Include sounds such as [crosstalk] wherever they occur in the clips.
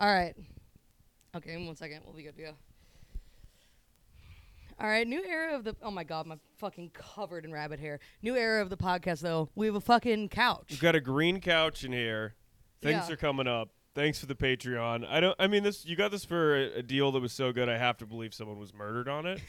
All right. Okay, in one second. We'll be good to go. All right, new era of the. Oh my god, my fucking covered in rabbit hair. New era of the podcast, though. We have a fucking couch. We've got a green couch in here. Things Yeah. are coming up. Thanks for the Patreon. I don't. I mean, this. You got this for a, a deal that was so good. I have to believe someone was murdered on it. [laughs]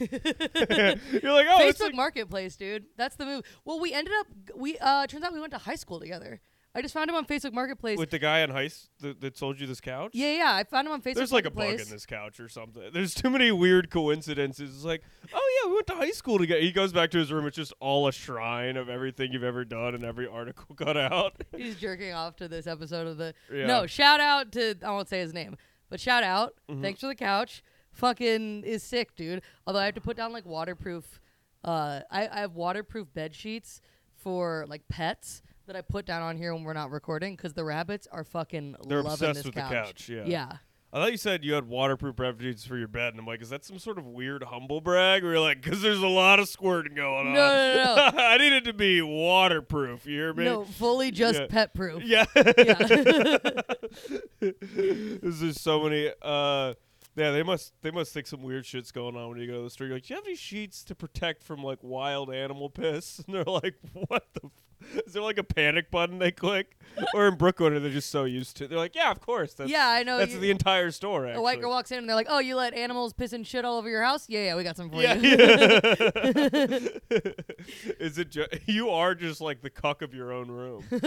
You're like, oh, it's Facebook like, Marketplace, dude. That's the move. Well, we ended up. We uh, turns out we went to high school together. I just found him on Facebook Marketplace. with the guy on Heist that, that sold you this couch. yeah, yeah. I found him on Facebook. There's like a bug in this couch or something. There's too many weird coincidences. It's like, oh yeah, we went to high school together. He goes back to his room. It's just all a shrine of everything you've ever done and every article [laughs] cut out. [laughs] He's jerking off to this episode of the. Yeah. No, shout out to I won't say his name, but shout out. Mhm. Thanks for the couch. Fucking is sick, dude. Although I have to put down like waterproof. Uh, I I have waterproof bed sheets for like pets that I put down on here when we're not recording because the rabbits are fucking They're loving obsessed this with couch. the couch. Yeah. Yeah. I thought you said you had waterproof refuges for your bed, and I'm like, is that some sort of weird humble brag? Where you're like, because there's a lot of squirting going on. No, no, no, [laughs] I need it to be waterproof. You hear me? No, fully just Yeah. pet proof. Yeah. Yeah. [laughs] There's just so many. Uh, yeah, they must they must think some weird shit's going on when you go to the store. You're like, do you have any sheets to protect from like wild animal piss? [laughs] And they're like, what the. [laughs] Is there like a panic button they click? or in Brooklyn, they're just so used to. it. They're like, yeah, of course. That's, yeah, I know. that's you- the entire store. Actually. a white girl walks in and they're like, "Oh, you let animals piss and shit all over your house? Yeah, yeah, we got some for Yeah, you." yeah. [laughs] Is it ju- you are just like the cuck of your own room? [laughs] you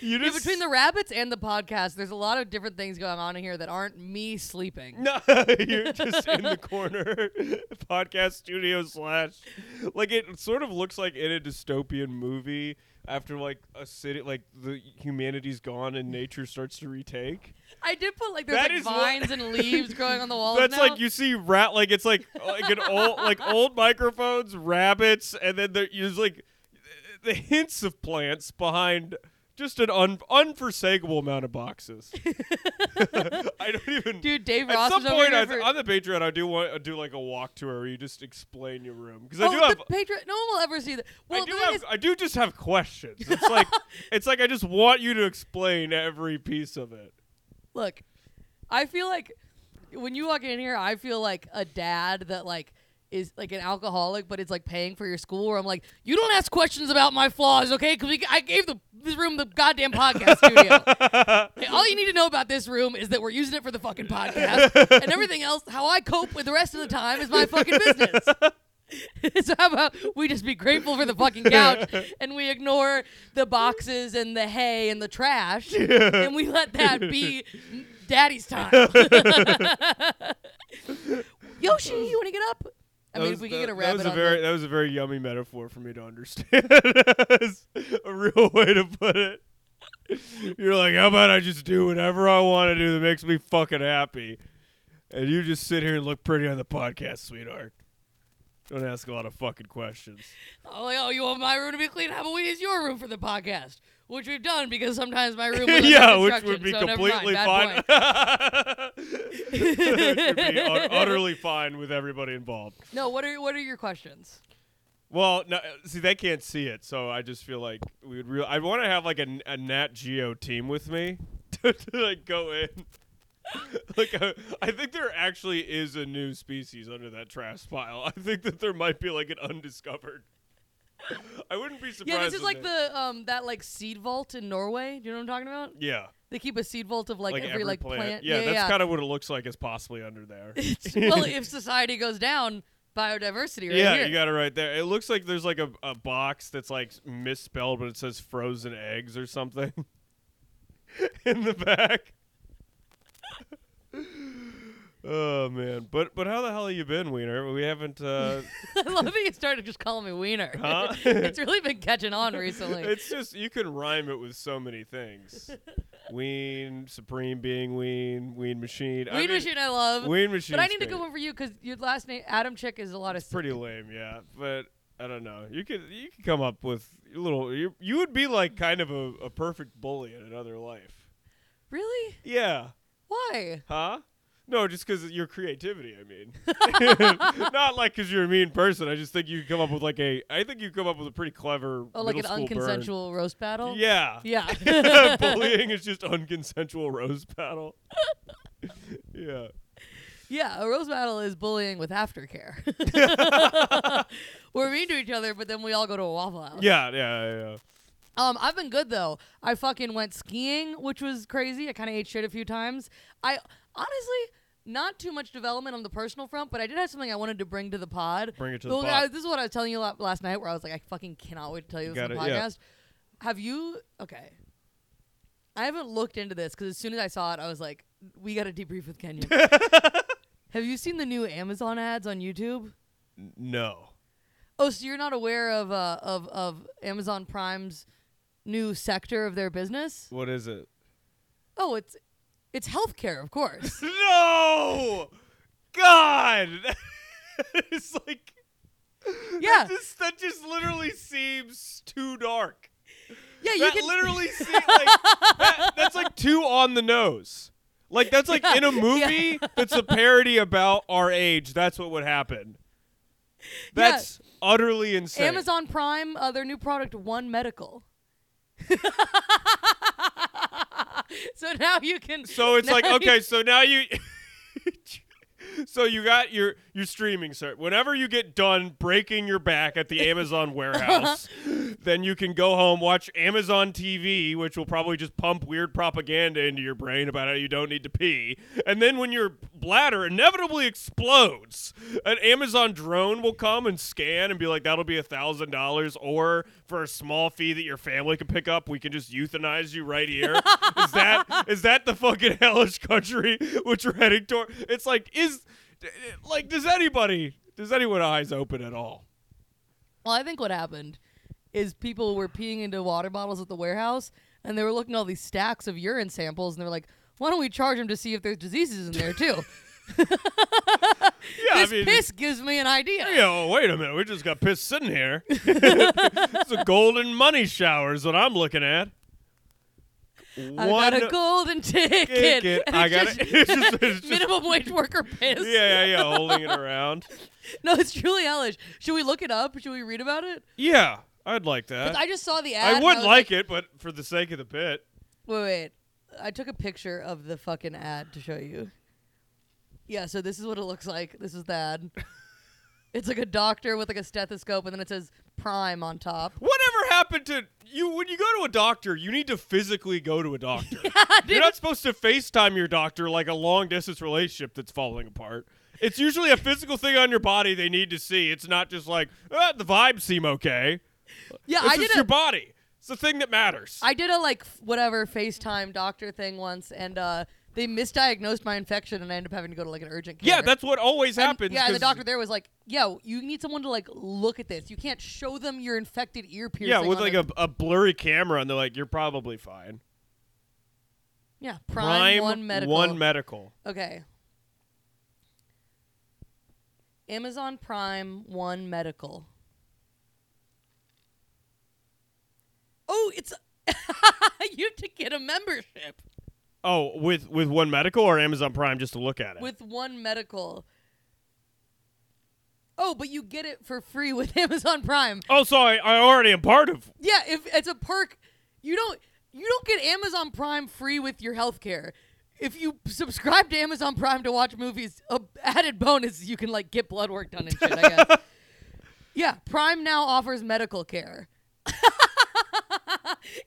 Yeah, just between the rabbits and the podcast, there's a lot of different things going on in here that aren't me sleeping. no, you're just in the corner, podcast studio slash. Like it sort of looks like in a dystopian movie after like a city, like the humanity's gone and nature starts to retake. I did put like there's That like is what- vines and leaves growing on the walls. That's now. like you see rat like it's like uh, like an old like old microphones, rabbits, and then there- there's like the hints of plants behind just an un- unforsakable amount of boxes. [laughs] [laughs] I don't even. Dude, Dave Ross. At some was point I, for- on the Patreon, I do want to do like a walk tour where you just explain your room because oh, I do have. the Patreon. No one will ever see that. Well, I do have. is, I do just have questions. It's [laughs] like it's like I just want you to explain every piece of it. look, I feel like when you walk in here, I feel like a dad that like is like an alcoholic, but it's like paying for your school. Where I'm like, you don't ask questions about my flaws, okay? Because I gave the this room the goddamn podcast [laughs] studio. All you need to know about this room is that we're using it for the fucking podcast, and everything else, how I cope with the rest of the time, is my fucking business. [laughs] so how about we just be grateful for the fucking couch and we ignore the boxes and the hay and the trash and we let that be [laughs] daddy's time. Yoshi, you want to get up? I That mean, was- if we can that- get a that was a very the- that was a very yummy metaphor for me to understand. [laughs] A real way to put it. You're like, how about I just do whatever I want to do that makes me fucking happy, and you just sit here and look pretty on the podcast, sweetheart. Don't ask a lot of fucking questions. Oh, like, oh, you want my room to be clean? How about we use your room for the podcast? Which we've done because sometimes my room [laughs] was yeah, which would be so completely fine. Which [laughs] would be [laughs] utterly fine with everybody involved. No, what are what are your questions? Well, no, see, they can't see it, so I just feel like we would. I want to have like a, a Nat Geo team with me to, to like go in. like, uh, I think there actually is a new species under that trash pile. I think that there might be like an undiscovered. I wouldn't be surprised. Yeah, this is like they- the um that like seed vault in Norway. Do you know what I'm talking about? yeah, They keep a seed vault of like, like, every, like plant. Yeah, that's yeah. kind of what it looks like. Is possibly under there. [laughs] [laughs] Well, if society goes down, biodiversity right yeah, here. you got it right there. It looks like there's like a, a box that's like misspelled, but it says frozen eggs or something [laughs] in the back. Oh man, but but how the hell have you been, Wiener? We haven't. Uh, [laughs] I love that you started just calling me Wiener. Huh? [laughs] it's really been catching on recently. it's just you can rhyme it with so many things. [laughs] Ween, Supreme being Ween, Ween Machine. I Ween mean, Machine, I love. Ween Machine. but I need to go one for you because your last name Adamcik is a lot of. It's pretty lame, yeah. But I don't know. You could you could come up with a little. You, you would be like kind of a, a perfect bully in another life. Really? Yeah. Why? Huh? No, just because your creativity. I mean, [laughs] [laughs] not like because you're a mean person. I just think you come up with like a. I think you come up with a pretty clever. Oh, like an school burn. unconsensual roast battle. Yeah. Yeah. [laughs] Bullying is just unconsensual roast battle. yeah. Yeah, a roast battle is bullying with aftercare. We're mean to each other, but then we all go to a Waffle House. Yeah, yeah, yeah. Um, I've been good though. I fucking went skiing, which was crazy. I kind of ate shit a few times. I honestly not too much development on the personal front, but I did have something I wanted to bring to the pod. Bring it to the pod. I- this is what I was telling you la- last night, where I was like, I fucking cannot wait to tell you this on the it, yeah. podcast. Have you? Okay. I haven't looked into this because as soon as I saw it, I was like, we got to debrief with Kenyon. [laughs] Have you seen the new Amazon ads on YouTube? No. Oh, so you're not aware of uh, of of Amazon Prime's new sector of their business? What is it? Oh, it's it's healthcare, of course. [laughs] No. God. [laughs] it's like. Yeah. That just, that just literally seems too dark. yeah, you that can literally [laughs] seems like that, that's like too on the nose. Like that's like Yeah, in a movie that's a parody about our age. That's what would happen. Yeah. That's utterly insane. Amazon Prime, uh, their new product, One Medical. [laughs] so now you can. So it's like okay, so now you [laughs] So you got your your streaming service. Whenever you get done breaking your back at the [laughs] Amazon [laughs] warehouse, then you can go home watch Amazon TV, which will probably just pump weird propaganda into your brain about how you don't need to pee. And then when your bladder inevitably explodes, an Amazon drone will come and scan and be like, "That'll be a thousand dollars," or for a small fee that your family can pick up, we can just euthanize you right here. [laughs] is that is that the fucking hellish country which we're heading toward? It's like is like does anybody does anyone eyes open at all? Well, I think what happened is people were peeing into water bottles at the warehouse, and they were looking at all these stacks of urine samples, and they were like, "Why don't we charge them to see if there's diseases in there too?" [laughs] Yeah, this I mean, piss gives me an idea. Yeah, well, wait a minute. We just got piss sitting here. [laughs] it's a golden money shower is what I'm looking at. I got a golden ticket. ticket. [laughs] I got just- it. [laughs] It's just- it's just- minimum wage worker piss. Yeah, yeah, yeah. Holding it around. [laughs] No, it's truly hellish. Should we look it up? Should we read about it? Yeah, I'd like that. I just saw the ad. I would was like it, but for the sake of the bit. Wait, wait. I took a picture of the fucking ad to show you. Yeah, so this is what it looks like. This is the ad. it's like a doctor with like a stethoscope, and then it says Prime on top. Whatever happened to you when you go to a doctor? You need to physically go to a doctor. [laughs] I You're not supposed to FaceTime your doctor like a long distance relationship that's falling apart. It's usually a physical thing on your body they need to see. It's not just like ah, the vibes seem okay. Yeah, It's I did just a, your body. It's the thing that matters. I did a like whatever FaceTime doctor thing once, and uh, they misdiagnosed my infection, and I ended up having to go to like an urgent care. yeah, that's what always And- happens. Yeah, and the 'cause- doctor there was like, "Yo, you need someone to like look at this. You can't show them your infected ear piercing." Yeah, with on like their- a, a blurry camera, and they're like, "You're probably fine." yeah Prime, One Medical. One medical. Okay. Amazon Prime One Medical. Oh, it's [laughs] you have to get a membership Oh, with with one medical or Amazon Prime just to look at it. with One Medical. Oh, but you get it for free with [laughs] Amazon Prime. oh, so I, already am part of. Yeah, if it's a perk, you don't you don't get Amazon Prime free with your health care. If you subscribe to Amazon Prime to watch movies, a added bonus is you can like get blood work done and shit, I guess. [laughs] yeah, Prime now offers medical care. [laughs]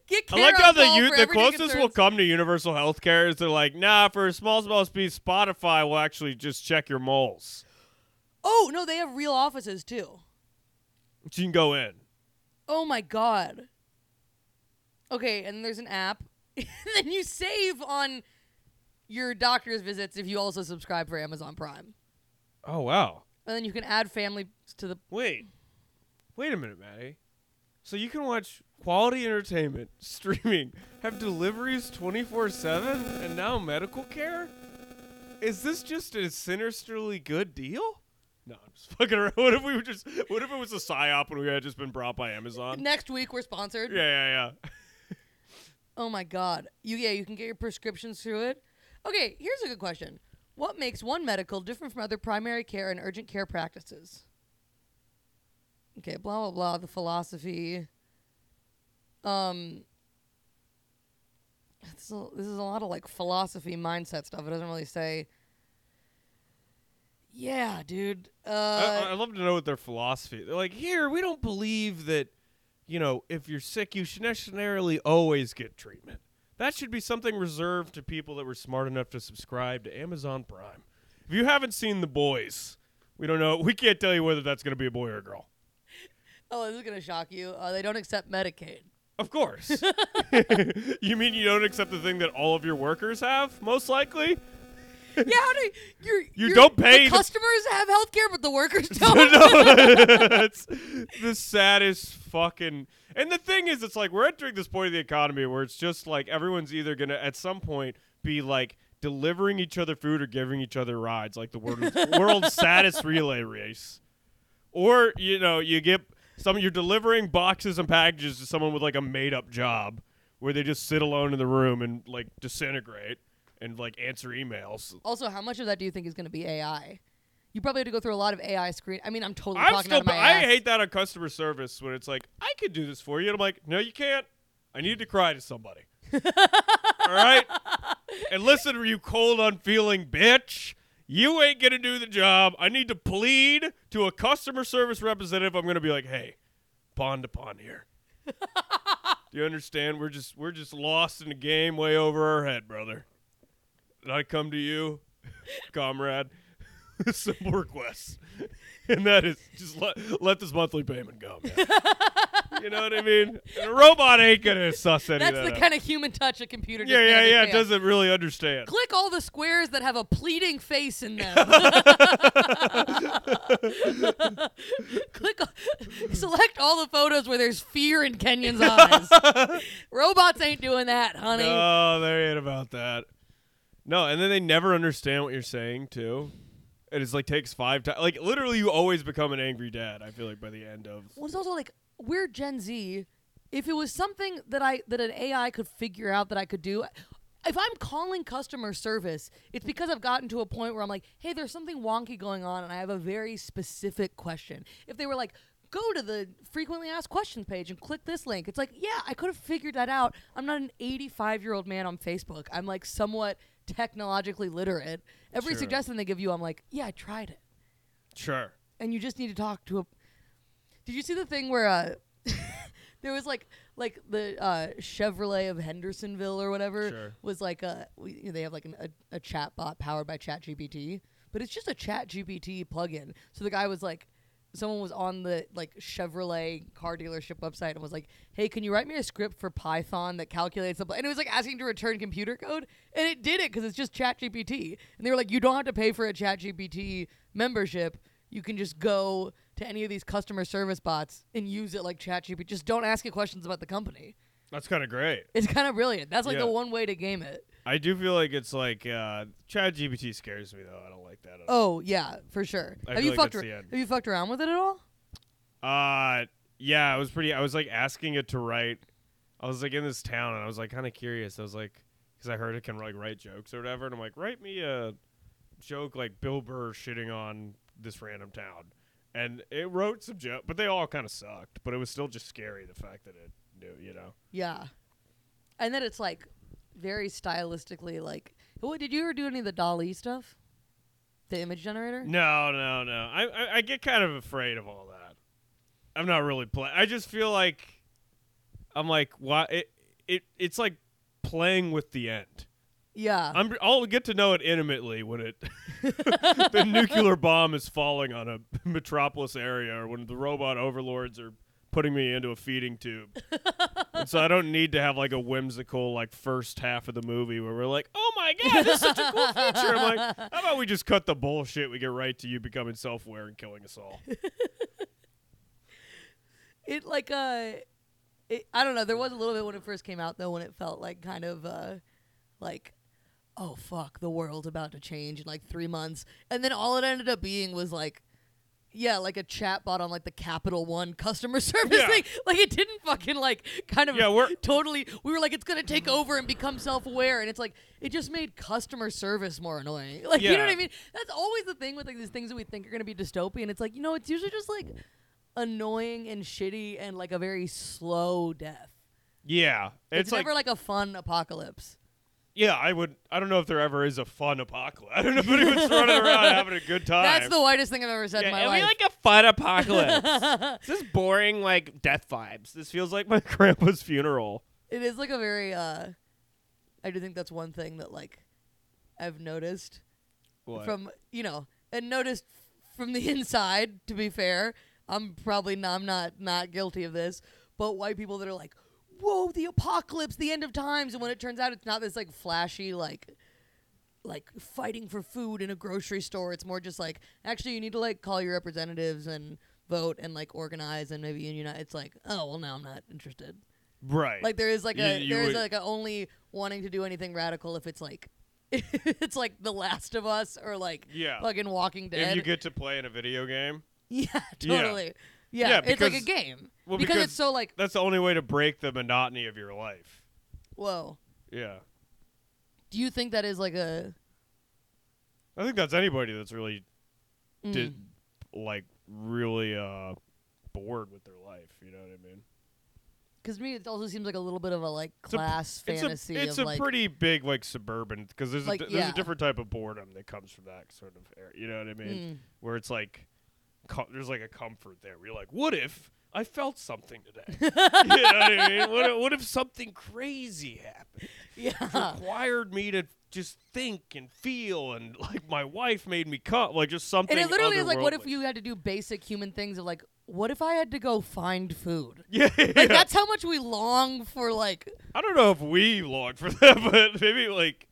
get care I like how the u- the closest we'll come to universal health care is they're like, nah, for a small small speed, Spotify will actually just check your moles. Oh, no, they have real offices too. So you can go in. Oh my god. Okay, and there's an app. [laughs] and then you save on your doctor's visits if you also subscribe for Amazon Prime. Oh wow. And then you can add family to the. Wait. Wait a minute, Maddie. So you can watch quality entertainment [laughs] streaming, have deliveries 24/7 and now medical care? Is this just a sinisterly good deal? No, I'm just [laughs] fucking around. What if we were just what if it was a psyop and we had just been brought by Amazon? Next week we're sponsored. Yeah, yeah, yeah. [laughs] Oh my god. You yeah, you can get your prescriptions through it. Okay, here's a good question. What makes one medical different from other primary care and urgent care practices? Okay, blah blah blah. The philosophy. Um. This is, a, this is a lot of like philosophy mindset stuff. It doesn't really say. Yeah, dude. I, Uh, I'd love to know what their philosophy. They're like, here, we don't believe that, you know, if you're sick, you should necessarily always get treatment. That should be something reserved to people that were smart enough to subscribe to Amazon Prime. If you haven't seen The Boys, we don't know. [laughs] We can't tell you whether that's going to be a boy or a girl. Oh, this is gonna shock you. Uh, they don't accept Medicaid. Of course. [laughs] [laughs] you mean you don't accept the thing that all of your workers have, most likely? yeah, how do you? You don't pay The customers have health care, but the workers [laughs] don't. no, that's the saddest fucking. And the thing is, it's like we're entering this point of the economy where it's just like everyone's either gonna at some point be like delivering each other food or giving each other rides, like the world's, world's saddest relay race, or you know you get some you're delivering boxes and packages to someone with like a made up job where they just sit alone in the room and like disintegrate and like answer emails. Also, how much of that do you think is going to be AI? You probably have to go through a lot of AI screen. I mean, I'm totally I'm talking still. out of my I ass. hate that on customer service when it's like, I could do this for you, and I'm like, no, you can't. I need to cry to somebody. [laughs] All right. And listen, you cold, unfeeling bitch. You ain't gonna do the job. I need to plead to a customer service representative. I'm gonna be like, hey, pond to pond here. [laughs] do you understand? We're just we're just lost in the game, way over our head, brother. And I come to you, [laughs] comrade, [laughs] with simple requests, and that is just let let this monthly payment go. Man. You know what I mean? And a robot ain't gonna suss any That's of the that out. kind of human touch a computer. just Yeah, can't yeah, yeah. It understand. doesn't really understand. Click all the squares that have a pleading face in them. [laughs] [laughs] Click, select all the photos where there's fear in Kenyon's eyes. [laughs] Robots ain't doing that, honey. No, they ain't about that. No, and then they never understand what you're saying too. And it's like takes five times. Like literally, you always become an angry dad. I feel like by the end of. Well, it's also like we're Gen Z. If it was something that I that an AI could figure out that I could do, if I'm calling customer service, it's because I've gotten to a point where I'm like, hey, there's something wonky going on, and I have a very specific question. If they were like, go to the frequently asked questions page and click this link, it's like, yeah, I could have figured that out. I'm not an 85 year old man on Facebook. I'm like somewhat technologically literate. Every Sure. suggestion they give you, I'm like, yeah, I tried it Sure. and you just need to talk to a. Did you see the thing where uh, [laughs] there was like like the uh, Chevrolet of Hendersonville or whatever Sure. was like a we, you know, they have like an, a a chat bot powered by ChatGPT, but it's just a ChatGPT plugin. So the guy was like. Someone was on the like Chevrolet car dealership website and was like, "Hey, can you write me a script for Python that calculates the?" And it was like asking to return computer code, and it did it because it's just ChatGPT. And they were like, "You don't have to pay for a ChatGPT membership you can just go to any of these customer service bots and use it like ChatGPT. Just don't ask it questions about the company. That's kind of great. It's kind of brilliant. That's like Yeah. the one way to game it. I do feel like it's like uh, ChatGPT scares me though. I don't like that. At all. Oh yeah, for sure. I have feel you like fucked? that's the end. have you fucked around with it at all? Uh, yeah, I was pretty. I was like asking it to write. I was like in this town, and I was like kind of curious. I was like, because I heard it can like write jokes or whatever, and I'm like, write me a joke like Bill Burr shitting on this random town, and it wrote some jokes, but they all kind of sucked. But it was still just scary the fact that it knew, you know. Yeah, and then it's like very stylistically like. What did you ever do any of the DALL-E stuff? The image generator. No, no, no. I, I I get kind of afraid of all that. I'm not really playing. I just feel like I'm like why it it it's like playing with the end. Yeah. I'm I'll get to know it intimately when it [laughs] the nuclear bomb is falling on a [laughs] metropolis area or when the robot overlords are putting me into a feeding tube. and so I don't need to have like a whimsical like first half of the movie where we're like, "Oh my god, this is such a cool feature." I'm like, [laughs] "How about we just cut the bullshit? We get right to you becoming self-aware and killing us all." it like uh it, I don't know. There was a little bit when it first came out though, when it felt like kind of uh like oh fuck, the world's about to change in like three months, and then all it ended up being was like yeah, like a chat bot on like the Capital One customer [laughs] service Yeah. thing. Like it didn't fucking like kind of Yeah, we're- totally. We were like, it's gonna take over and become self-aware, and it's like it just made customer service more annoying. [laughs] Like you know what I mean? That's always the thing with like these things that we think are gonna be dystopian. It's like you know, it's usually just like annoying and shitty and like a very slow death. Yeah, It's, it's, like never like a fun apocalypse. Yeah. I would. I don't know if there ever is a fun apocalypse. [laughs] I don't know if anyone's running around [laughs] having a good time. That's the whitest thing I've ever said in my it'd life. be like a fun apocalypse. [laughs] this is boring, like death vibes. This feels like my grandpa's funeral. It is like a very uh I do think that's one thing that like I've noticed What? from you know, and noticed from the inside, to be fair. I'm probably not I'm not not guilty of this, but white people that are like, Whoa, the apocalypse, the end of times and when it turns out it's not this like flashy like like fighting for food in a grocery store. It's more just like actually you need to like call your representatives and vote and like organize and maybe unionize. It's like, oh well now I'm not interested. right. Like there is like a you there is like a only wanting to do anything radical if it's like [laughs] it's like The Last of Us or like yeah. fucking Walking if Dead. you get to play in a video game, [laughs] yeah, Yeah. totally. Yeah, Yeah, it's like a game well, because, because it's so like that's the only way to break the monotony of your life. whoa. Yeah. Do you think that is like a I think that's anybody that's really mm, did like really uh bored with their life. You know what I mean? Because me, it also seems like a little bit of a like It's a- class It's fantasy a it's a like pretty big like suburban because there's Like, a, there's yeah. a different type of boredom that comes from that sort of area. You know what I mean? mm, Where it's like there's like a comfort there. Where you're like, what if I felt something today? [laughs] you know what I mean? What if, what if something crazy happened? yeah, required me to just think and feel and like my wife made me come like just something and it literally is like, what if otherworldly. you had to do basic human things of like, what if I had to go find food? [laughs] yeah, Like yeah. that's how much we long for like I don't know if we long for [laughs] that but maybe like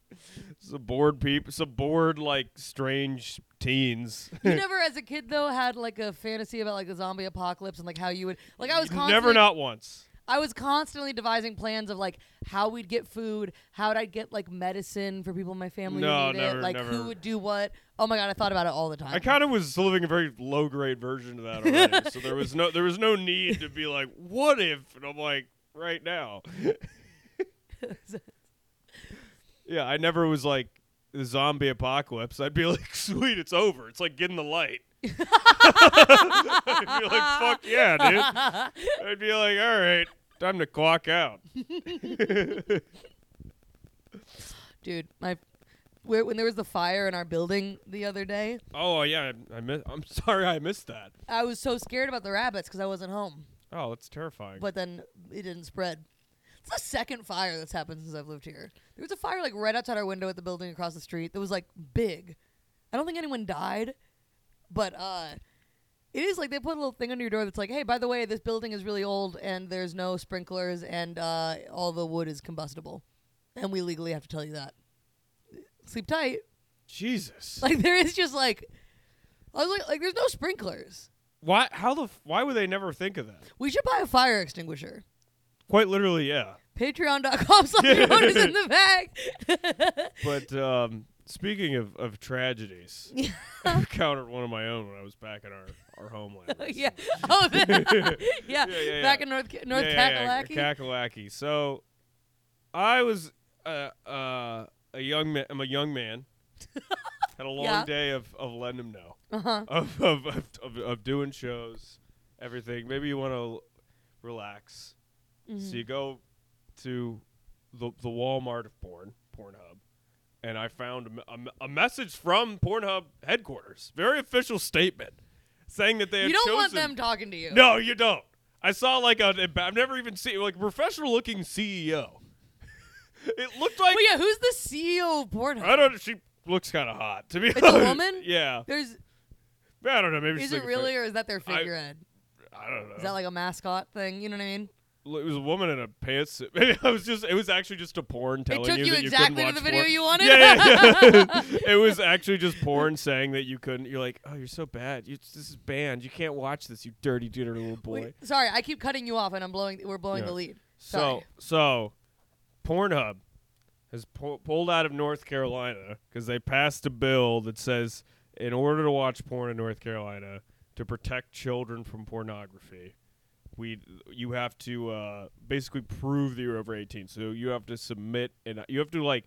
some bored people some bored like strange teens You [laughs] never, as a kid, though, had like a fantasy about like the zombie apocalypse and like how you would like. I was constantly, never not once I was constantly devising plans of like how we'd get food, how would I get like medicine for people in my family No, who need never- it, like never. who would do what. Oh my god, I thought about it all the time. I kind of was living a very low grade version of that already so there was no there was no need to be like what if and I'm like right now [laughs] Yeah, I never was like the zombie apocalypse. I'd be [laughs] like, sweet, it's over. It's like getting the light. [laughs] I'd be like, fuck yeah, dude. [laughs] I'd be like, all right, time to clock out. Dude, my where, when there was the fire in our building the other day, oh, oh yeah, I, I miss, I'm sorry I missed that. I was so scared about the rabbits because I wasn't home. Oh, that's terrifying. But then it didn't spread. The second fire that's happened since I've lived here. There was a fire like right outside our window at the building across the street that was like big. I don't think anyone died, but uh it is like they put a little thing under your door that's like, "Hey, by the way, this building is really old and there's no sprinklers and uh all the wood is combustible." And we legally have to tell you that. Sleep tight. Jesus. Like there is just like I was like like there's no sprinklers. why? How the? f- Why would they never think of that? We should buy a fire extinguisher. Quite literally, yeah. Patreon.com slash is in the bag. [laughs] But um, speaking of, of tragedies, [laughs] I encountered one of my own when I was back in our, our homeland. [laughs] yeah. Oh, yeah. Yeah, yeah, Back in North North yeah, Kakalaki. Kakalaki. So, I was uh, uh, a young man. I'm a young man. Had a long Yeah. day of, of letting him know uh-huh. of, of, of, of, of doing shows, everything. Maybe you want to relax. Mm-hmm. So you go to the the Walmart of porn, Pornhub, and I found a, a, a message from Pornhub headquarters, very official statement, saying that they have. You don't want them talking to you. no, you don't. I saw like a. I've never even seen like professional looking CEO. [laughs] it looked like Well, yeah. Who's the CEO of Pornhub? I don't. She looks kind of hot to me. It's a woman? Yeah, There's. I don't know. Maybe Is she's it really, or is that their I- figurehead? I don't know. Is that like a mascot thing? You know what I mean? It was a woman in a pantsuit. Maybe [laughs] I was just. It was actually just a porn telling it took you, you that exactly you couldn't the watch video porn. you wanted. Yeah, yeah, yeah. [laughs] it was actually just porn saying that you couldn't. You're like, oh, you're so bad. You, this is banned. You can't watch this. You dirty, dirty little boy. Wait, sorry, I keep cutting you off, and I'm blowing. We're blowing Yeah. the lead. So, Sorry. so, Pornhub has pu- pulled out of North Carolina because they passed a bill that says in order to watch porn in North Carolina, to protect children from pornography, we you have to uh, basically prove that you're over 18. So you have to submit and you have to like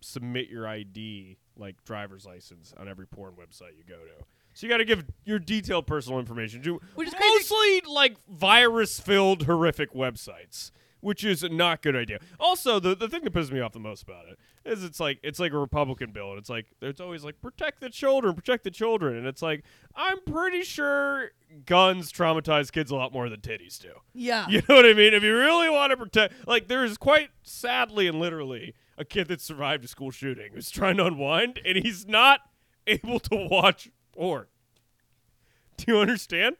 submit your ID, like driver's license, on every porn website you go to. So you got to give your detailed personal information to Which is crazy. mostly like virus-filled horrific websites, which is not a good idea. Also, the the thing that pisses me off the most about it is it's like it's like a Republican bill, and it's like it's always like protect the children, protect the children, and it's like I'm pretty sure guns traumatize kids a lot more than titties do. Yeah. You know what I mean? If you really want to protect, like, there's quite sadly and literally a kid that survived a school shooting who's trying to unwind and he's not able to watch porn. Do you understand?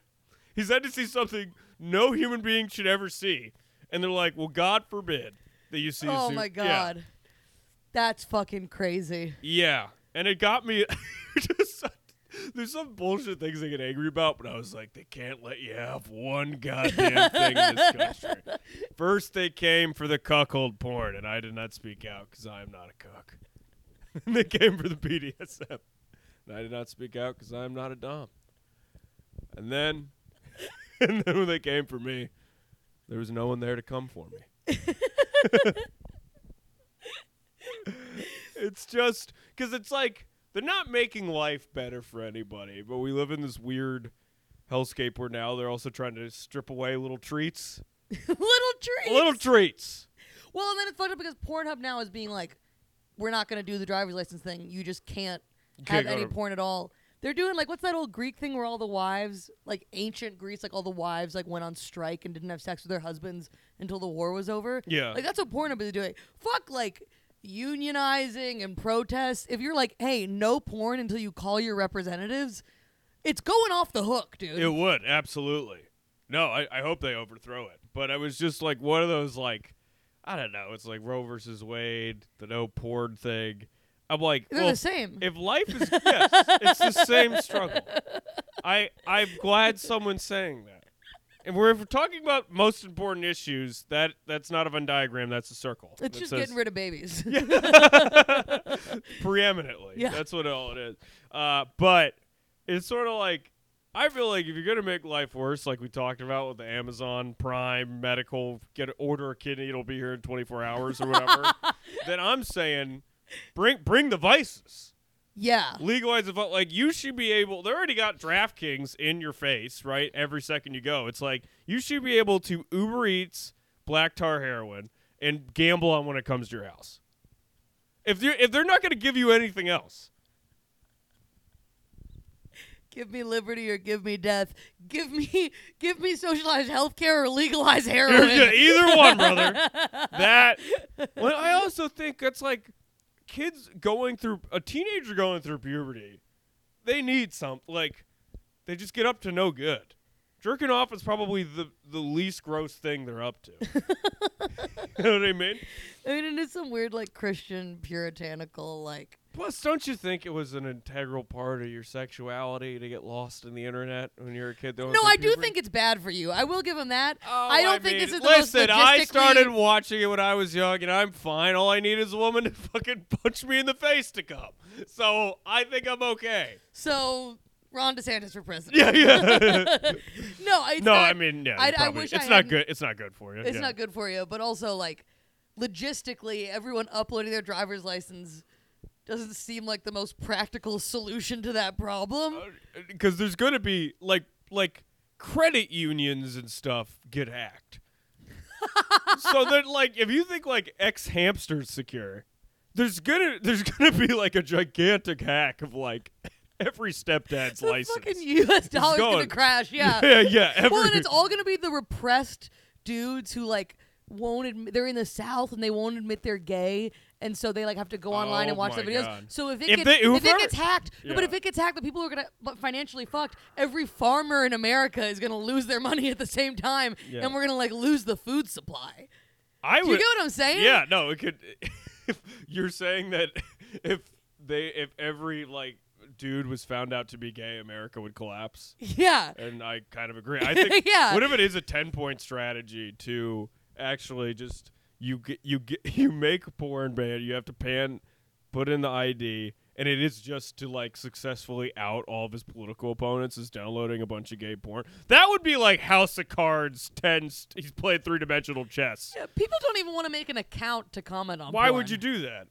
He's had to see something no human being should ever see. And they're like, well, God forbid that you see. Oh my Yeah. god. That's fucking crazy. Yeah. And it got me. [laughs] just, there's some bullshit things they get angry about, but I was like, they can't let you have one goddamn thing in this country. [laughs] First, they came for the cuckold porn, and I did not speak out because I am not a cuck. [laughs] and they came for the BDSM, and I did not speak out because I am not a dom. And then, and then when they came for me, there was no one there to come for me. [laughs] it's just because it's like they're not making life better for anybody, but we live in this weird hellscape where now they're also trying to strip away little treats. [laughs] Little treats. Little treats. Well, and then it's fucked up because Pornhub now is being like, we're not going to do the driver's license thing. You just can't can't have any to- porn at all. They're doing like what's that old Greek thing where all the wives, like ancient Greece, like all the wives like went on strike and didn't have sex with their husbands until the war was over. Yeah. Like that's what Pornhub is doing. Fuck like unionizing and protests. If you're like, hey, no porn until you call your representatives, it's going off the hook, dude. It would absolutely. No, I, I hope they overthrow it. But I was just like one of those like I don't know. It's like Roe versus Wade, the no porn thing. I'm like, They're well, the same. If life is [laughs] yes, it's the same struggle. I I'm glad someone's saying that. And we're, if we're talking about most important issues, that that's not a Venn diagram, that's a circle. it's just says- getting rid of babies. [laughs] [laughs] preeminently. Yeah. That's what all it is. Uh, but it's sort of like I feel like if you're gonna make life worse, like we talked about with the Amazon Prime medical, get order a kidney, it'll be here in 24 hours or whatever. then I'm saying, bring bring the vices, yeah. legalize the vote. Like you should be able. They already got DraftKings in your face, right? Every second you go, it's like you should be able to Uber Eats black tar heroin and gamble on when it comes to your house. If you if they're not going to give you anything else, Give me liberty or give me death. Give me [laughs] give me socialized healthcare or legalize heroin. either one, brother. [laughs] That. Well, I also think that's like kids going through a teenager going through puberty. They need some like they just get up to no good. Jerking off is probably the the least gross thing they're up to. [laughs] you know what I mean? I mean, it is some weird like Christian puritanical like. Plus, don't you think it was an integral part of your sexuality to get lost in the internet when you were a kid? No, I do think it's bad for you. I will give him that. Oh, I don't think mean, this is the most listen. I started watching it when I was young, and I'm fine. All I need is a woman to [laughs] fucking punch me in the face to come. So I think I'm okay. So Ron DeSantis for president. Yeah, yeah. [laughs] No, it's no, not- I mean, yeah. I- I wish it's not hadn't- good. It's not good for you. It's yeah. not good for you, but also like logistically, everyone uploading their driver's license doesn't seem like the most practical solution to that problem. Uh, because there's going to be like like credit unions and stuff get hacked. [laughs] so then, like, if you think like xHamster's secure, there's gonna there's gonna be like a gigantic hack of like [laughs] every stepdad's the license. fucking U.S. dollar's gonna crash. Yeah. [laughs] yeah, yeah. Every, well, and it's all gonna be the repressed dudes who like won't admit they're in the South and they won't admit they're gay, and so they like have to go online and Oh watch the videos. So if it If gets they- if it gets hacked, no, but Yeah. if it gets hacked, the people who are gonna but financially fucked. Every farmer in America is gonna lose their money at the same time, Yeah. and we're gonna like lose the food supply. I Do would. you get what I'm saying? Yeah, no, it could. If [laughs] you're saying that [laughs] if they if every like dude was found out to be gay, America would collapse. Yeah. and I kind of agree. [laughs] I think Yeah. what if it is a ten point strategy to actually just you get you get [laughs] you make a porn ban, you have to pan, put in the ID, and it is just to like successfully out all of his political opponents is downloading a bunch of gay porn. That would be like House of Cards 10 st- he's played three-dimensional chess. Yeah, people don't even want to make an account to comment on. Why porn. would you do that?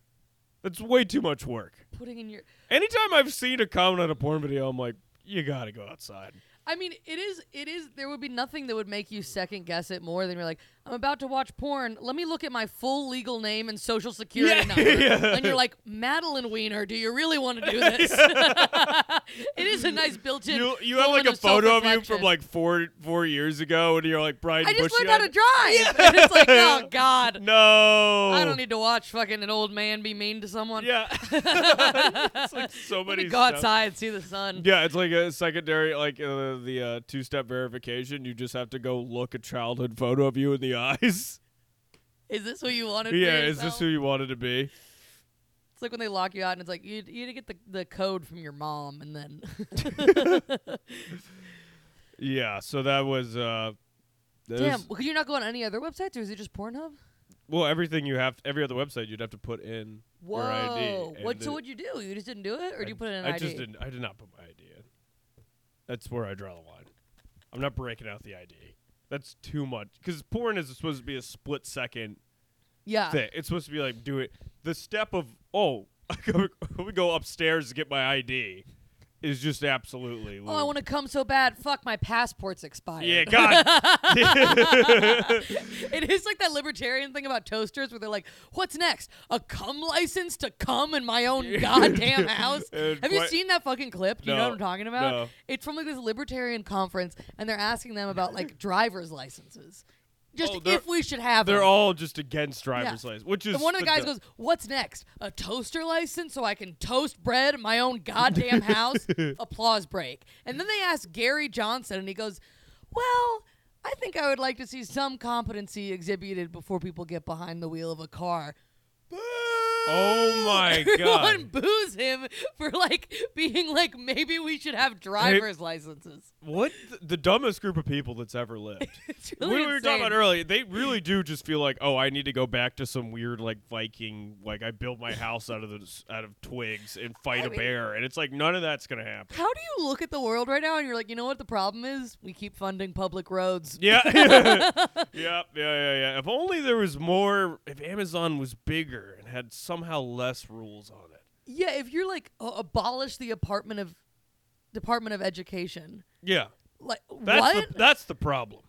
That's way too much work. putting in your? Anytime I've seen a comment on a porn video, I'm like, you got to go outside. I mean, it is. It is. There would be nothing that would make you second guess it more than you're like, I'm about to watch porn. Let me look at my full legal name and social security Yeah, number. [laughs] yeah. And you're like, Madeline Wiener, do you really want to do [laughs] this? [laughs] it is a nice built-in. You, you have like a of photo of you from like four four years ago, and you're like Brian. I just Bushy learned how to drive. And it's like, oh God, No, I don't need to watch fucking an old man be mean to someone. Yeah, it's like so many. go outside and see the sun. Yeah, it's like a secondary, like uh, the uh, two-step verification. You just have to go look a childhood photo of you in the eyes. [laughs] Is this who you wanted? yeah, is this who you wanted to be? It's like when they lock you out and it's like you you to get the, the code from your mom and then [laughs] [laughs] Yeah, so that was. uh that damn. was- Well, could you not go on any other websites or is it just Pornhub? well, everything you have, every other website, you'd have to put in Whoa. your ID. What? So what'd you do? You just didn't do it, or did you put in an I ID? just didn't. I did not put my ID in. That's where I draw the line. I'm not breaking out the ID. That's too much because porn is supposed to be a split second Yeah. thing. It's supposed to be like do it. The step of oh, [laughs] let me go upstairs to get my ID is just absolutely. Oh, I want to come so bad. Fuck, my passport's expired. Yeah, God. [laughs] it is like that libertarian thing about toasters where they're like, "What's next? A cum license to come in my own [laughs] goddamn house?" [laughs] Have you seen that fucking clip? Do you know what I'm talking about? no. It's from like this libertarian conference, and they're asking them about like driver's licenses, just Oh, if we should have. Them. They're them. all just against driver's license, which is And one of the guys goes, "What's next? A toaster license so I can toast bread in my own goddamn house?" [laughs] Applause break. And then they ask Gary Johnson, and he goes, "Well, I think I would like to see some competency exhibited before people get behind the wheel of a car." Oh my [laughs] Everyone god! boos him for like being like, maybe we should have driver's licenses. What th- the dumbest group of people that's ever lived. [laughs] Really we were talking about earlier, they really do just feel like, oh, I need to go back to some weird like Viking, like I built my house out of the out of twigs and fight I a mean- bear, and it's like none of that's gonna happen. How do you look at the world right now and you're like, you know what the problem is? We keep funding public roads. Yeah, [laughs] yeah, yeah, yeah, yeah. If only there was more. If Amazon was bigger had somehow less rules on it. Yeah, if you're like uh, abolish the Department of Department of Education, Yeah, like that's what? the that's the problem.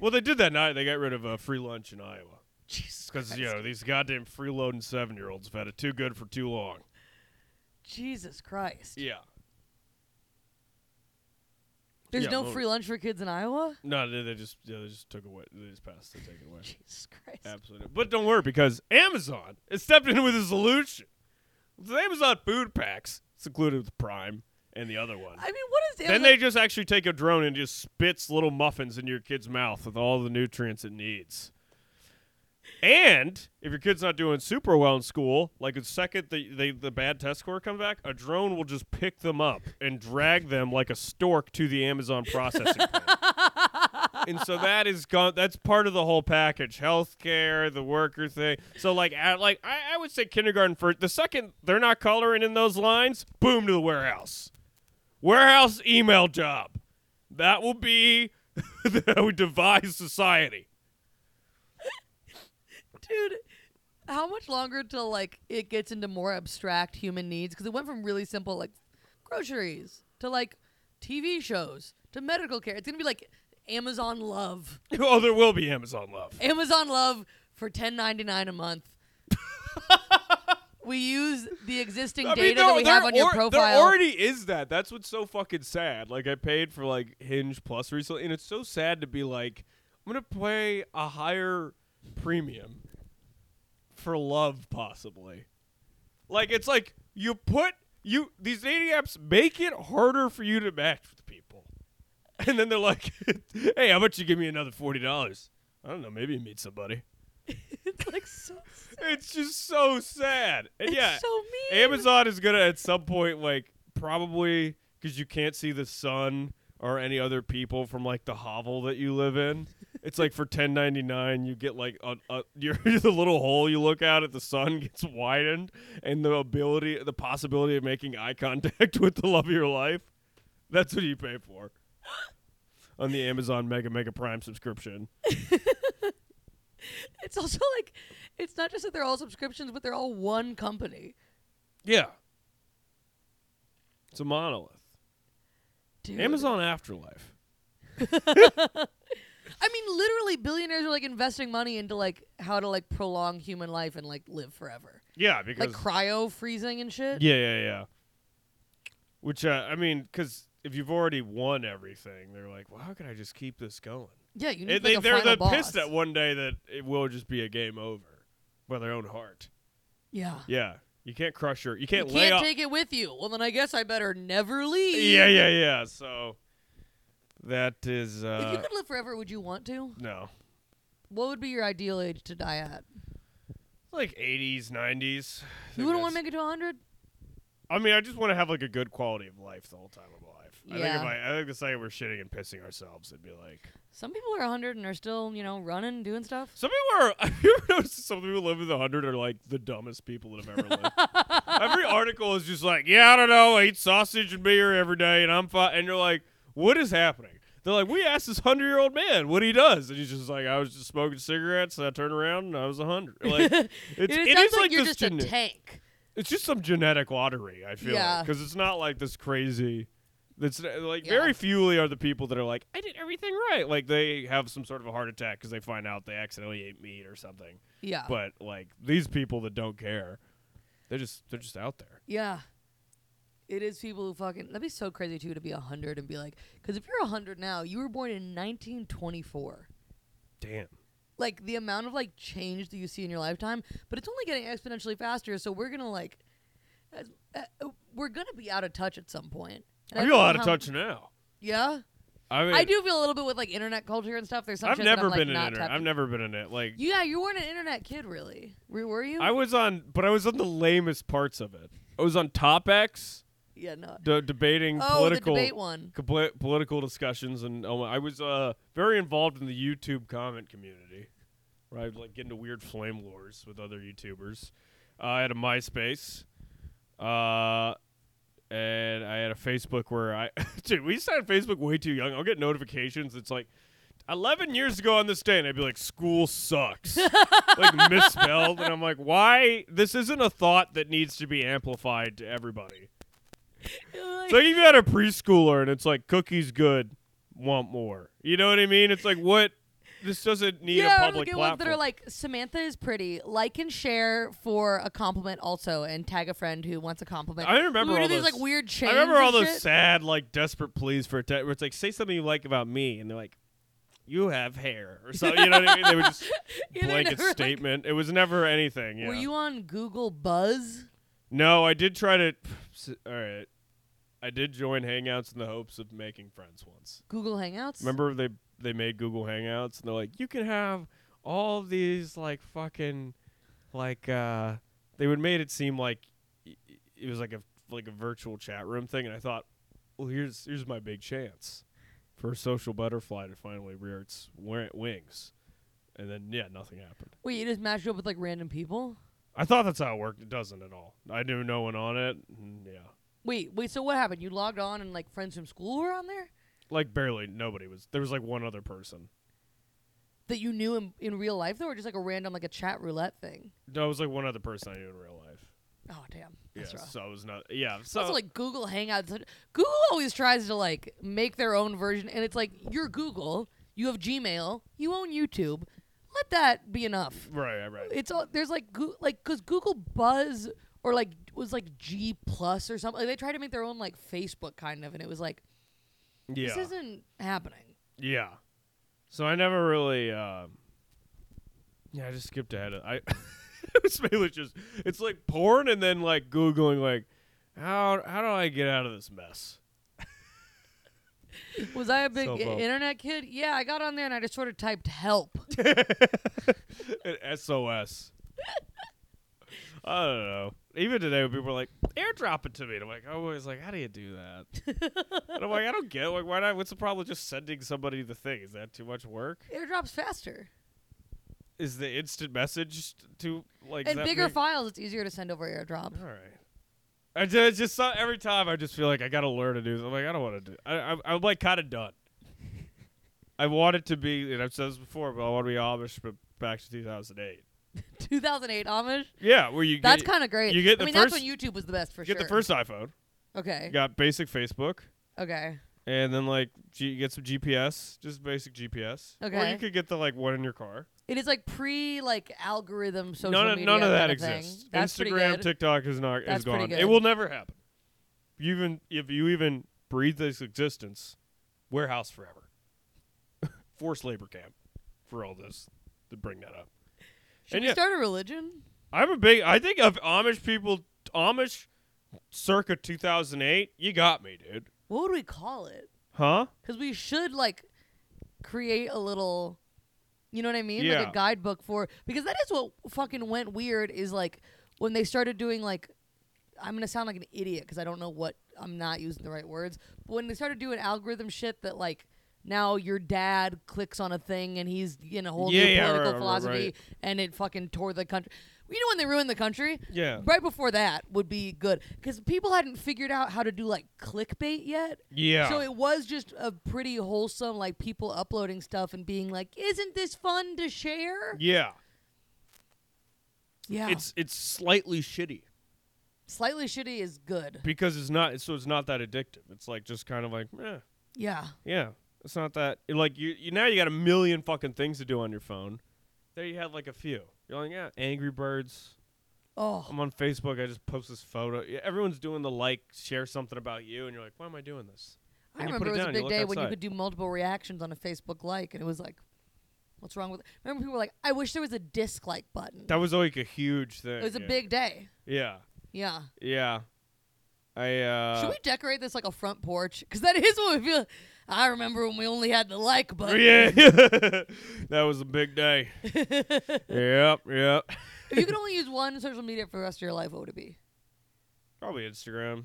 Well, they did that night. They got rid of uh, free lunch in Iowa Jesus because you know these goddamn freeloading seven year olds have had it too good for too long. Jesus Christ. Yeah. There's Yeah, no well- free lunch for kids in Iowa? No, they, they just yeah, they just took away. They just passed to take it away. Jesus Christ. Absolutely. But don't worry because Amazon has stepped in with a solution. With Amazon food packs, it's included with Prime and the other one. I mean, what is then they just actually take a drone and just spits little muffins in your kid's mouth with all the nutrients it needs. And if your kid's not doing super well in school, like the second the, they, the bad test score come back, a drone will just pick them up and drag them like a stork to the Amazon processing plant. [laughs] and so that is gone. That's part of the whole package: healthcare, the worker thing. So like, at, like I, I would say kindergarten first. The second they're not coloring in those lines, boom to the warehouse. Warehouse email job. That will be [laughs] how we devise society. Dude, how much longer till like it gets into more abstract human needs? Because it went from really simple like groceries to like TV shows to medical care. It's gonna be like Amazon Love. [laughs] oh, there will be Amazon love. Amazon Love for ten ninety nine a month. we use the existing data that we have on your or- There profile. already is that. That's what's so fucking sad. Like I paid for like Hinge Plus recently, and it's so sad to be like, I'm gonna pay a higher premium for love, possibly. Like it's like you put you these dating apps make it harder for you to match with people, [laughs] and then they're like, [laughs] Hey, how about you give me another forty dollars? I don't know, maybe you meet somebody. it's [laughs] like so. It's just so sad. And It's yeah, so mean. Amazon is gonna at some point like probably because you can't see the sun or any other people from like the hovel that you live in. It's like for ten ninety nine, you get like a, a [laughs] your the little hole you look out at the sun [laughs] gets widened, and the ability, the possibility of making eye contact [laughs] with the love of your life. That's what you pay for [gasps] on the Amazon Mega Mega Prime subscription. It's also like, it's not just that they're all subscriptions, but they're all one company. Yeah, it's a monolith. Dude. Amazon Afterlife. I mean, literally, billionaires are like investing money into like how to like prolong human life and like live forever, Yeah, because like cryo freezing and shit. Yeah, yeah, yeah. Which uh, I mean, because if you've already won everything, they're like, well, how can I just keep this going? Yeah, you need It- like, they, a they're final the boss. pissed that one day that it will just be a game over by their own heart. Yeah. Yeah, you can't crush your, you You can't lay can't off. take it with you. Well, then I guess I better never leave. yeah, yeah, yeah. So that is Uh, If you uh, could live forever, would you want to? no, What would be your ideal age to die at? like 80s, 90s. You wouldn't want to make it to 100? I mean, I just want to have like a good quality of life the whole time of my life. I think Yeah. if I, I think the second we're shitting and pissing ourselves, it'd be like. Some people are 100 and are still, you know, running, doing stuff. Some people are. [laughs] Have you ever noticed some people living the hundred are like the dumbest people that have ever lived? [laughs] Every article is just like, yeah, I don't know, I eat sausage and beer every day, and I'm fine. And you're like, what is happening? They're like, we asked this hundred year old man what he does, and he's just like, I was just smoking cigarettes, and I turned around and I was a hundred. Like, [laughs] it's, it, it sounds like, like you're just a tank. it's just some genetic lottery. I feel Yeah. because it's not like this crazy. That's uh, like Yeah. very fewly are the people that are like, I did everything right. Like they have some sort of a heart attack because they find out they accidentally ate meat or something. Yeah. But like these people that don't care, they're just they're just out there. yeah. It is people who fucking. That'd be so crazy, too, to be 100 and be like, because if you're 100 now, you were born in 1924. Damn. Like, the amount of, like, change that you see in your lifetime, but it's only getting exponentially faster, so we're gonna, like, as, uh, uh, we're gonna be out of touch at some point. And I feel out of touch now. Yeah? I mean, I do feel a little bit with, like, internet culture and stuff. There's some I've never I'm, like, been in not internet. I've never been in it. Like Yeah, you weren't an internet kid, really. Were, were you? I was on, but I was on the lamest parts of it. I was on Topix, yeah, no. d- debating Oh, political the debate one. compl- political discussions, and oh, I was uh, very involved in the YouTube comment community, where I'd like get into weird flame wars with other YouTubers. Uh, I had a MySpace, uh, and I had a Facebook where I, [laughs] dude, we started Facebook way too young. I'll get notifications. It's like. 11 years ago on this day, and I'd be like, school sucks. [laughs] like misspelled. And I'm like, why? This isn't a thought that needs to be amplified to everybody. It's like if you had a preschooler and it's like cookies good, want more. You know what I mean? It's like what this doesn't need yeah, a public at ones that platform. are like Samantha is pretty. Like and share for a compliment also, and tag a friend who wants a compliment. I remember we all do these those- like weird chains. I remember all those shit. sad, like desperate pleas for a te- where it's like say something you like about me, and they're like, "You have hair" or something. You know what I mean? They would just [laughs] blanket never, like- statement. it was never anything. Yeah. Were you on Google Buzz? no, I did try to. [sighs] All right, I did join Hangouts in the hopes of making friends once. Google Hangouts? Remember they they made Google Hangouts and they're like, you can have all these like fucking like uh they would made it seem like it was like a like a virtual chat room thing and I thought, well here's here's my big chance for a social butterfly to finally rear its wings. And then yeah, nothing happened. Wait, you just matched up with like random people? I thought that's how it worked. It doesn't at all. I knew no one on it. And yeah. Wait, wait. So what happened? You logged on and like friends from school were on there Like barely nobody was. There was like one other person. that you knew in, in real life though, or just like a random like a chat roulette thing? No, it was like one other person I knew in real life. Oh damn, that's yeah, rough. so it was not. Yeah, so also like Google Hangouts. Google always tries to like make their own version, and it's like you're Google, you have Gmail, you own YouTube. Let that be enough. right, right, right. It's all there's like Goo- like because Google Buzz or like was like G Plus or something. Like, they tried to make their own like Facebook kind of, and it was like Yeah, this isn't happening. yeah. So I never really. Uh, yeah, I just skipped ahead. Of, I [laughs] it was mainly just it's like porn and then like googling like how how do I get out of this mess? [laughs] Was I a big So internet kid? Yeah, I got on there and I just sort of typed help. [laughs] SOS. I don't know. Even today, when people are like, "Airdrop it to me," and I'm like, I was like, "How do you do that?" and I'm like, "I don't get. It. Like, why not? What's the problem with just sending somebody the thing? Is that too much work? Airdrop's faster. Is the instant message too like And that bigger big? files, it's easier to send over airdrop. All right. I just, just saw, every time I just feel like I gotta learn to do. I'm like I don't want to do. I, I I'm like kind of done. [laughs] I want it to be, and I've said this before, but I want to be Amish, but back to 2008. [laughs] 2008 Amish. Yeah, where you That's get, kind of great. you get the I mean, first- that's when YouTube was the best for sure. get the first iPhone. Okay. You got basic Facebook, Okay. and then like G- you get some GPS, just basic GPS. Or Okay. you could get the like one in your car. It is like pre like algorithm social none of, media. none of that thing. exists. That's Instagram. TikTok is not That's is gone. good. It will never happen. You even if you even breathe this existence, warehouse forever. [laughs] Forced labor camp for all this to bring that up. Should and we yeah, start a religion? I'm a big. I think of Amish people, Amish, circa 2008. You got me, dude. What would we call it? Huh? Because we should like create a little, you know what I mean? Like Yeah. a guidebook for because that is what fucking went weird is like when they started doing like I'm gonna sound like an idiot because I don't know what I'm not using the right words. But when they started doing algorithm shit that like now your dad clicks on a thing and he's in a whole Yeah, new yeah, political right, right, philosophy right. and it fucking tore the country. You know when they ruined the country? Yeah. Right before that would be good because people hadn't figured out how to do like clickbait yet. Yeah. So it was just a pretty wholesome, like people uploading stuff and being like, "Isn't this fun to share?" yeah. Yeah, It's it's slightly shitty slightly shitty is good. because it's not. So it's not that addictive. It's like just kind of like, eh, Yeah, yeah. It's not that. Like you, you now you got a million fucking things to do on your phone. There you have like a few. You're like, yeah, Angry Birds. oh, I'm on Facebook. I just post this photo. Yeah, Everyone's doing the like, share something about you, and you're like, why am I doing this? I And remember it it was down, a big day when you could do multiple reactions on a Facebook like, and it was like, "What's wrong with?" It? Remember people were like, "I wish there was a dislike button." That was like a huge thing. it was a big day. Yeah, Yeah. yeah. I uh. Should we decorate this like a front porch? Because that is what we feel. I remember when we only had the like button. [laughs] Yeah, [laughs] that was a big day. [laughs] yep, yep. if you could only use one social media for the rest of your life, what would it be? Probably Instagram.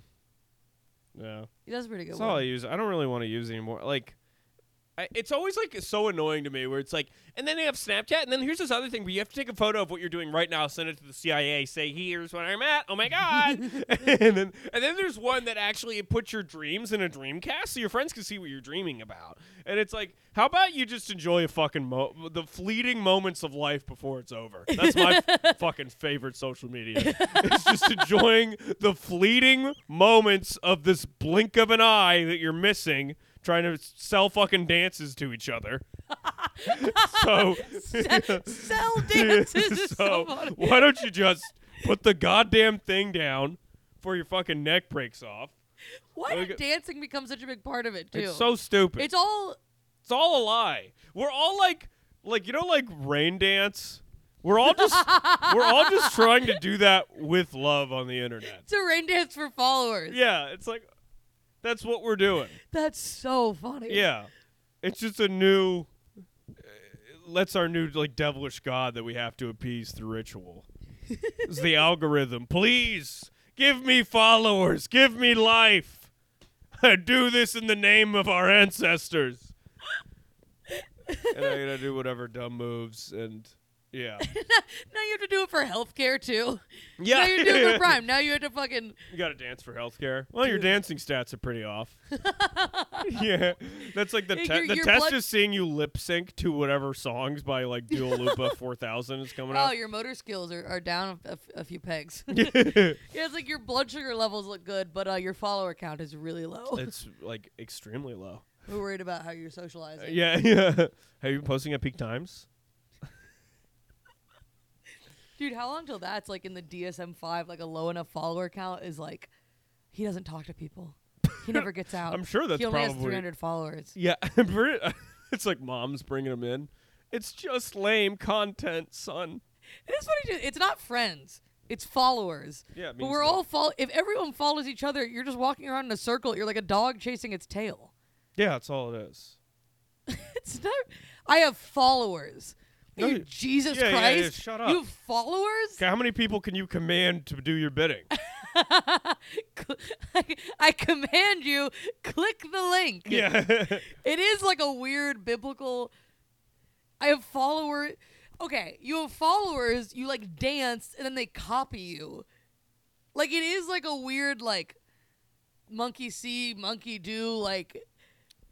Yeah, That's a pretty good that's all I use. I don't really want to use anymore. Like, I, it's always like so annoying to me where it's like, and then they have Snapchat, and then here's this other thing where you have to take a photo of what you're doing right now, send it to the CIA, say here's where I'm at. Oh my god! [laughs] and then and then there's one that actually puts your dreams in a dreamcast so your friends can see what you're dreaming about. And it's like, how about you just enjoy a fucking mo- the fleeting moments of life before it's over? That's my [laughs] fucking favorite social media. it's just enjoying the fleeting moments of this blink of an eye that you're missing trying to sell fucking dances to each other. [laughs] so sell [laughs] dances so, why don't you just put the goddamn thing down before your fucking neck breaks off? Why did dancing become such a big part of it too? It's so stupid. It's all It's all a lie. We're all like, like you know, like rain dance. We're all just, [laughs] we're all just trying to do that with love on the internet. it's a rain dance for followers. Yeah, it's like, that's what we're doing. That's so funny. Yeah, it's just a new. Uh, that's our new like devilish god that we have to appease through ritual. [laughs] it's the algorithm. Please give me followers. Give me life. I do this in the name of our ancestors. and I gotta do whatever dumb moves and yeah. [laughs] Now you have to do it for healthcare too. Yeah. Now you're doing it for [laughs] Prime. Now you have to fucking. You gotta dance for healthcare. Well, your dancing stats are pretty off. [laughs] yeah, that's like the te- your- the your test blood- is seeing you lip sync to whatever songs by like Dua Lipa 4000 is coming up. Oh, your motor skills are, are down a, f- a few pegs. Yeah. yeah, it's like your blood sugar levels look good, but uh, your follower count is really low. it's like extremely low. We're worried about how you're socializing. Uh, yeah, yeah. Have you been posting at peak times? Dude, how long till that's like in the DSM five, like a low enough follower count is like he doesn't talk to people. He never gets [laughs] out. I'm sure that's he only has 300 followers. yeah. [laughs] [laughs] It's like mom's bringing them in. It's just lame content, son. It's funny. Too. It's not friends. It's followers. Yeah, it But we're that- all follow. If everyone follows each other, you're just walking around in a circle. You're like a dog chasing its tail. Yeah, that's all it is. It's not. I have followers. No, You- you- Jesus yeah, yeah, yeah, Christ! shut You up. have followers? Okay, how many people can you command to do your bidding? [laughs] I, [laughs] I command you, click the link. yeah. [laughs] It is like a weird biblical. I have followers. Okay, you have followers. You like dance, and then they copy you. Like it is like a weird like monkey see, monkey do. Like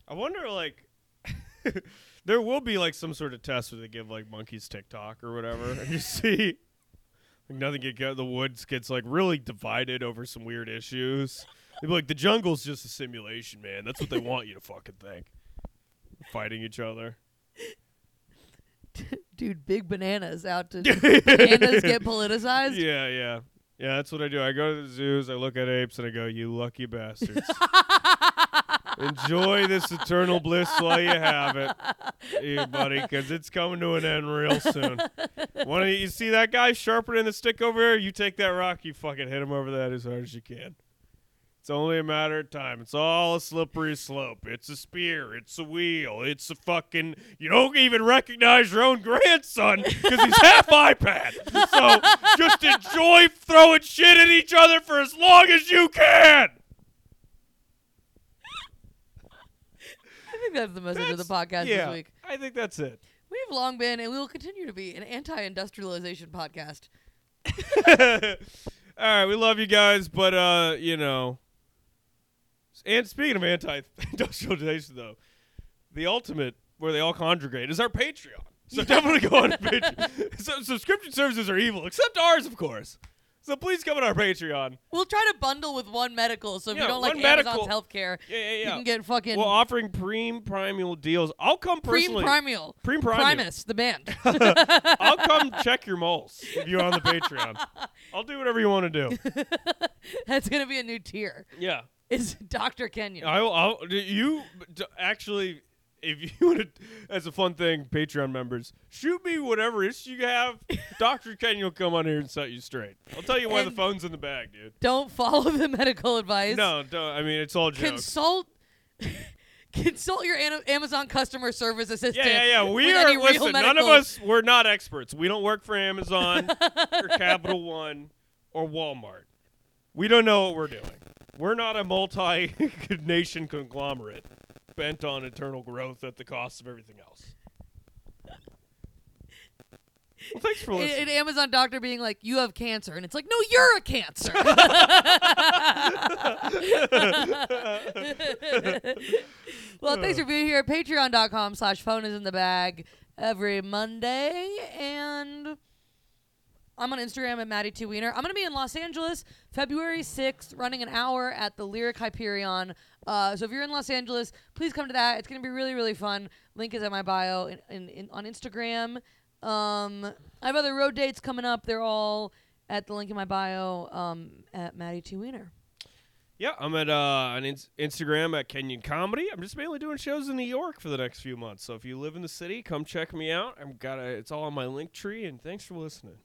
I wonder, like, there will be like some sort of test where they give like monkeys TikTok or whatever, and you [laughs] see like nothing get the woods gets like really divided over some weird issues. They'd be like, the jungle's just a simulation, man. That's what they want you to fucking think. Fighting each other. [laughs] dude, big bananas out to [laughs] bananas get politicized. Yeah, yeah. Yeah, that's what I do. I go to the zoos, I look at apes, and I go, you lucky bastards. Enjoy this eternal bliss while you have it, you buddy, because it's coming to an end real soon. Why don't you, you see that guy sharpening the stick over there? You take that rock, you fucking hit him over that as hard as you can. It's only a matter of time. It's all a slippery slope. It's a spear. It's a wheel. It's a fucking. You don't even recognize your own grandson because he's half iPad. So just enjoy throwing shit at each other for as long as you can. I think that's the message of the podcast yeah, this week. I think that's it. We've long been, and we will continue to be, an anti-industrialization podcast. [laughs] All right, we love you guys, but uh, you know. And speaking of anti-industrialization, though, the ultimate where they all congregate is our Patreon. So definitely go on [laughs] Patreon. so subscription services are evil, except ours, of course. So please come on our Patreon. We'll try to bundle with one medical, so if Yeah, you don't like one Amazon's medical- healthcare, Yeah, yeah, you can get fucking Well, offering preem primal deals. I'll come personally. Preem. Primal. Preem Primal. Primus, the band. [laughs] [laughs] I'll come check your moles if you're on the Patreon. [laughs] I'll do whatever you want to do. That's gonna be a new tier. Yeah. Is Doctor Kenyon? I'll, I'll you actually, if you want to, as a fun thing, Patreon members, shoot me whatever issue you have. [laughs] Doctor Ken will come on here and set you straight. I'll tell you why the phone's in the bag, dude. don't follow the [laughs] medical advice. No, don't. I mean, it's all jokes. Consult. [laughs] Consult your Ana- Amazon customer service assistant. yeah, yeah, yeah. We with are. real Listen, none of medical- us. We're not experts. We don't work for Amazon or Capital One or Walmart. We don't know what we're doing. We're not a multi-nation conglomerate bent on eternal growth at the cost of everything else. Well, thanks for [laughs] listening. an Amazon doctor being like, "You have cancer," and it's like, "No, you're a cancer." [laughs] [laughs] well, thanks for being here. Patreon.com slash phone is in the bag every Monday. And I'm on Instagram at Maddie T. Wiener. I'm going to be in Los Angeles February 6th, running an hour at the Lyric Hyperion. Uh, so if you're in Los Angeles, please come to that. It's going to be really, really fun. Link is at my bio in, in, in, on Instagram. Um, I have other road dates coming up. They're all at the link in my bio um, at Maddie T. Wiener. Yeah, I'm at uh, on ins- Instagram at Kenyon Comedy. I'm just mainly doing shows in New York for the next few months. So if you live in the city, come check me out. I've got it's all on my Linktree. And thanks for listening.